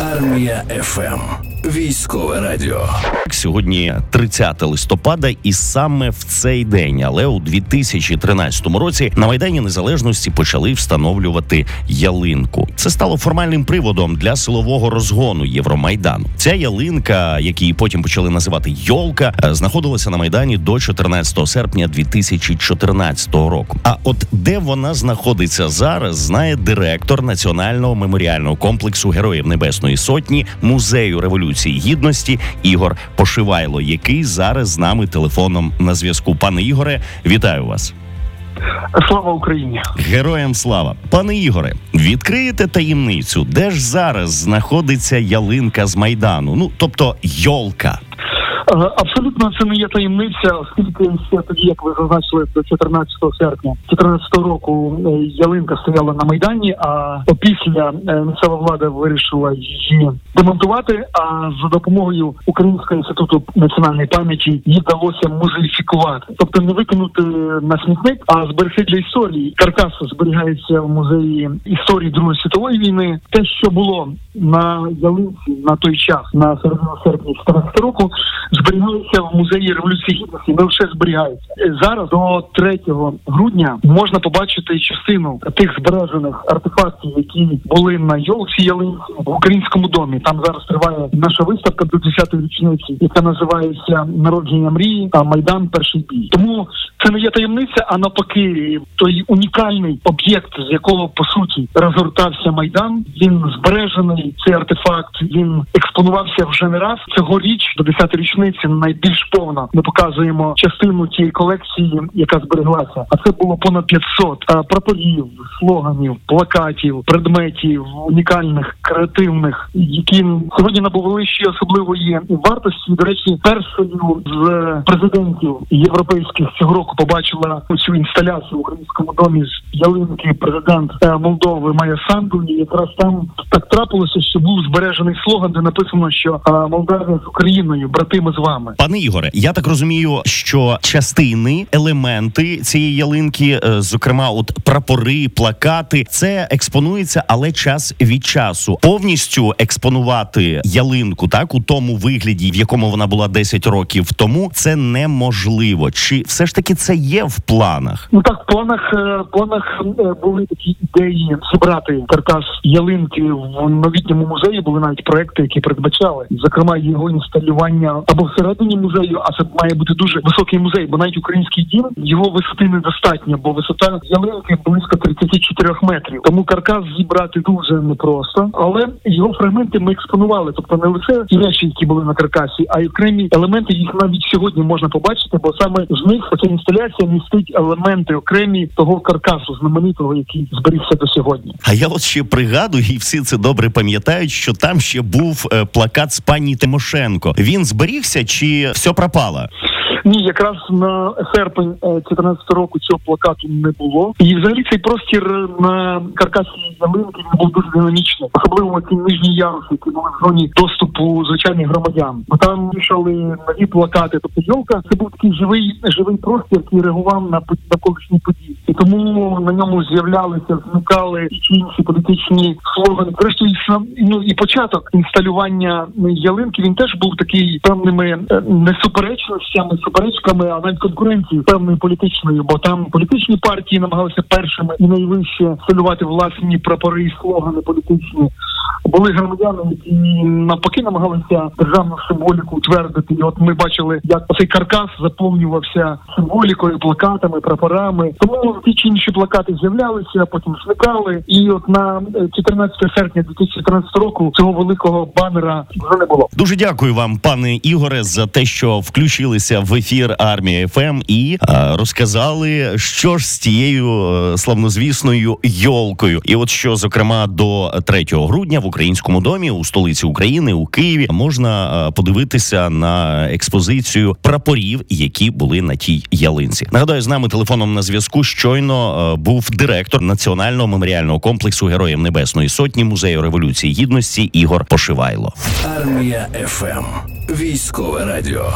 Армія ФМ. Військове радіо. Сьогодні 30 листопада, і саме в цей день, але у 2013 році на майдані незалежності почали встановлювати ялинку. Це стало формальним приводом для силового розгону Євромайдану. Ця ялинка, які потім почали називати Йолка, е, знаходилася на майдані до 14 серпня 2014 року. А от де вона знаходиться зараз, знає директор національного меморіального комплексу Героїв Небесної Сотні музею революції гідності Ігор Пошивайло, який зараз з нами телефоном на зв'язку. Пане Ігоре, вітаю вас. Слава Україні, героям слава, пане Ігоре. Відкриєте таємницю, де ж зараз знаходиться ялинка з майдану? Ну тобто йолка. Е, абсолютно це не є таємниця, оскільки ще тоді, як ви зазначили, до 14 серпня 2014 року е, ялинка стояла на майдані. А опісля е, місцева влада вирішила її демонтувати. А за допомогою Українського інституту національної пам'яті її вдалося музеїфікувати, тобто не викинути на смітник, а зберегти для історії. Каркас зберігається в музеї історії Другої світової війни. Те, що було на ялинці на той час, на середину серпня 2014 року зберігалися в музеї революції гідності. Не вже зберігаються зараз. До 3 грудня можна побачити частину тих збережених артефактів, які були на йолці ялинці в українському домі. Там зараз триває наша виставка до 10-ї річниці, яка називається Народження мрії та майдан перший бій. Тому це не є таємниця, а навпаки, той унікальний об'єкт, з якого по суті розгортався майдан. Він збережений. Цей артефакт він експонувався вже не раз цьогоріч до 10-ї річниці. Найбільш повно ми показуємо частину тієї колекції, яка збереглася. А це було понад 500 прапорів, слоганів, плакатів, предметів унікальних, креативних, які сьогодні набули ще особливої вартості. До речі, першою з президентів європейських цього року побачила цю інсталяцію в українському домі з ялинки. Президент е, Молдови Майя Санду. І якраз там так трапилося, що був збережений слоган, де написано, що е, Молдавія з Україною, брати ми з вами, пане Ігоре. Я так розумію, що частини, елементи цієї ялинки, е, зокрема, от прапори, плакати, це експонується, але час від часу повністю експонувати ялинку, так у тому вигляді, в якому вона була 10 років тому, це неможливо. Чи все ж таки це є в планах? Ну так в планах е, планах е, були такі ідеї зібрати каркас ялинки в новітньому музеї. Були навіть проекти, які передбачали зокрема його інсталювання або всередині музею, а це має бути дуже високий музей, бо навіть український дім його висоти недостатньо, бо висота ялинки близько 34 метрів. Тому каркас зібрати дуже непросто, але його фрагменти ми експонували. Тобто не лише ті речі, які були на каркасі, а й окремі елементи їх навіть сьогодні можна побачити, бо саме з них ця інсталяція містить елементи окремі того каркасу знаменитого, який зберігся до сьогодні. А я от ще пригадую, і всі це добре пам'ятають, що там ще був е, плакат з пані Тимошенко. Він зберігся чи все пропало? Ні, якраз на серпень 2014 е, року цього плакату не було. І взагалі цей простір на каркасі ялинки він був дуже динамічний, особливо ті нижні яруси, які були в зоні доступу звичайних громадян. Бо там вішали нові плакати. Тобто йолка це був такий живий живий простір, який реагував на навколишні події, і тому на ньому з'являлися, зникали і інші політичні слогани. Зрештою, ну і початок інсталювання ялинки він теж був такий певними е, несуперечностями суперечками, а навіть конкуренцією певною політичною, бо там політичні партії намагалися першими і найвище стилювати власні прапори і слогани політичні. Були громадяни, які навпаки намагалися державну символіку утвердити. І От ми бачили, як цей каркас заповнювався символікою, плакатами, прапорами. Тому ті чи інші плакати з'являлися, потім зникали. І от на 14 серпня 2014 року цього великого банера вже не було. Дуже дякую вам, пане Ігоре, за те, що включилися в ефір армія ФМ і а, розказали, що ж з тією е, славнозвісною йолкою. І от що зокрема до 3 грудня в українському домі у столиці України у Києві можна е, подивитися на експозицію прапорів, які були на тій ялинці. Нагадаю, з нами телефоном на зв'язку щойно е, був директор національного меморіального комплексу Героїв Небесної Сотні музею революції гідності Ігор Пошивайло. Армія ФМ. Військове радіо.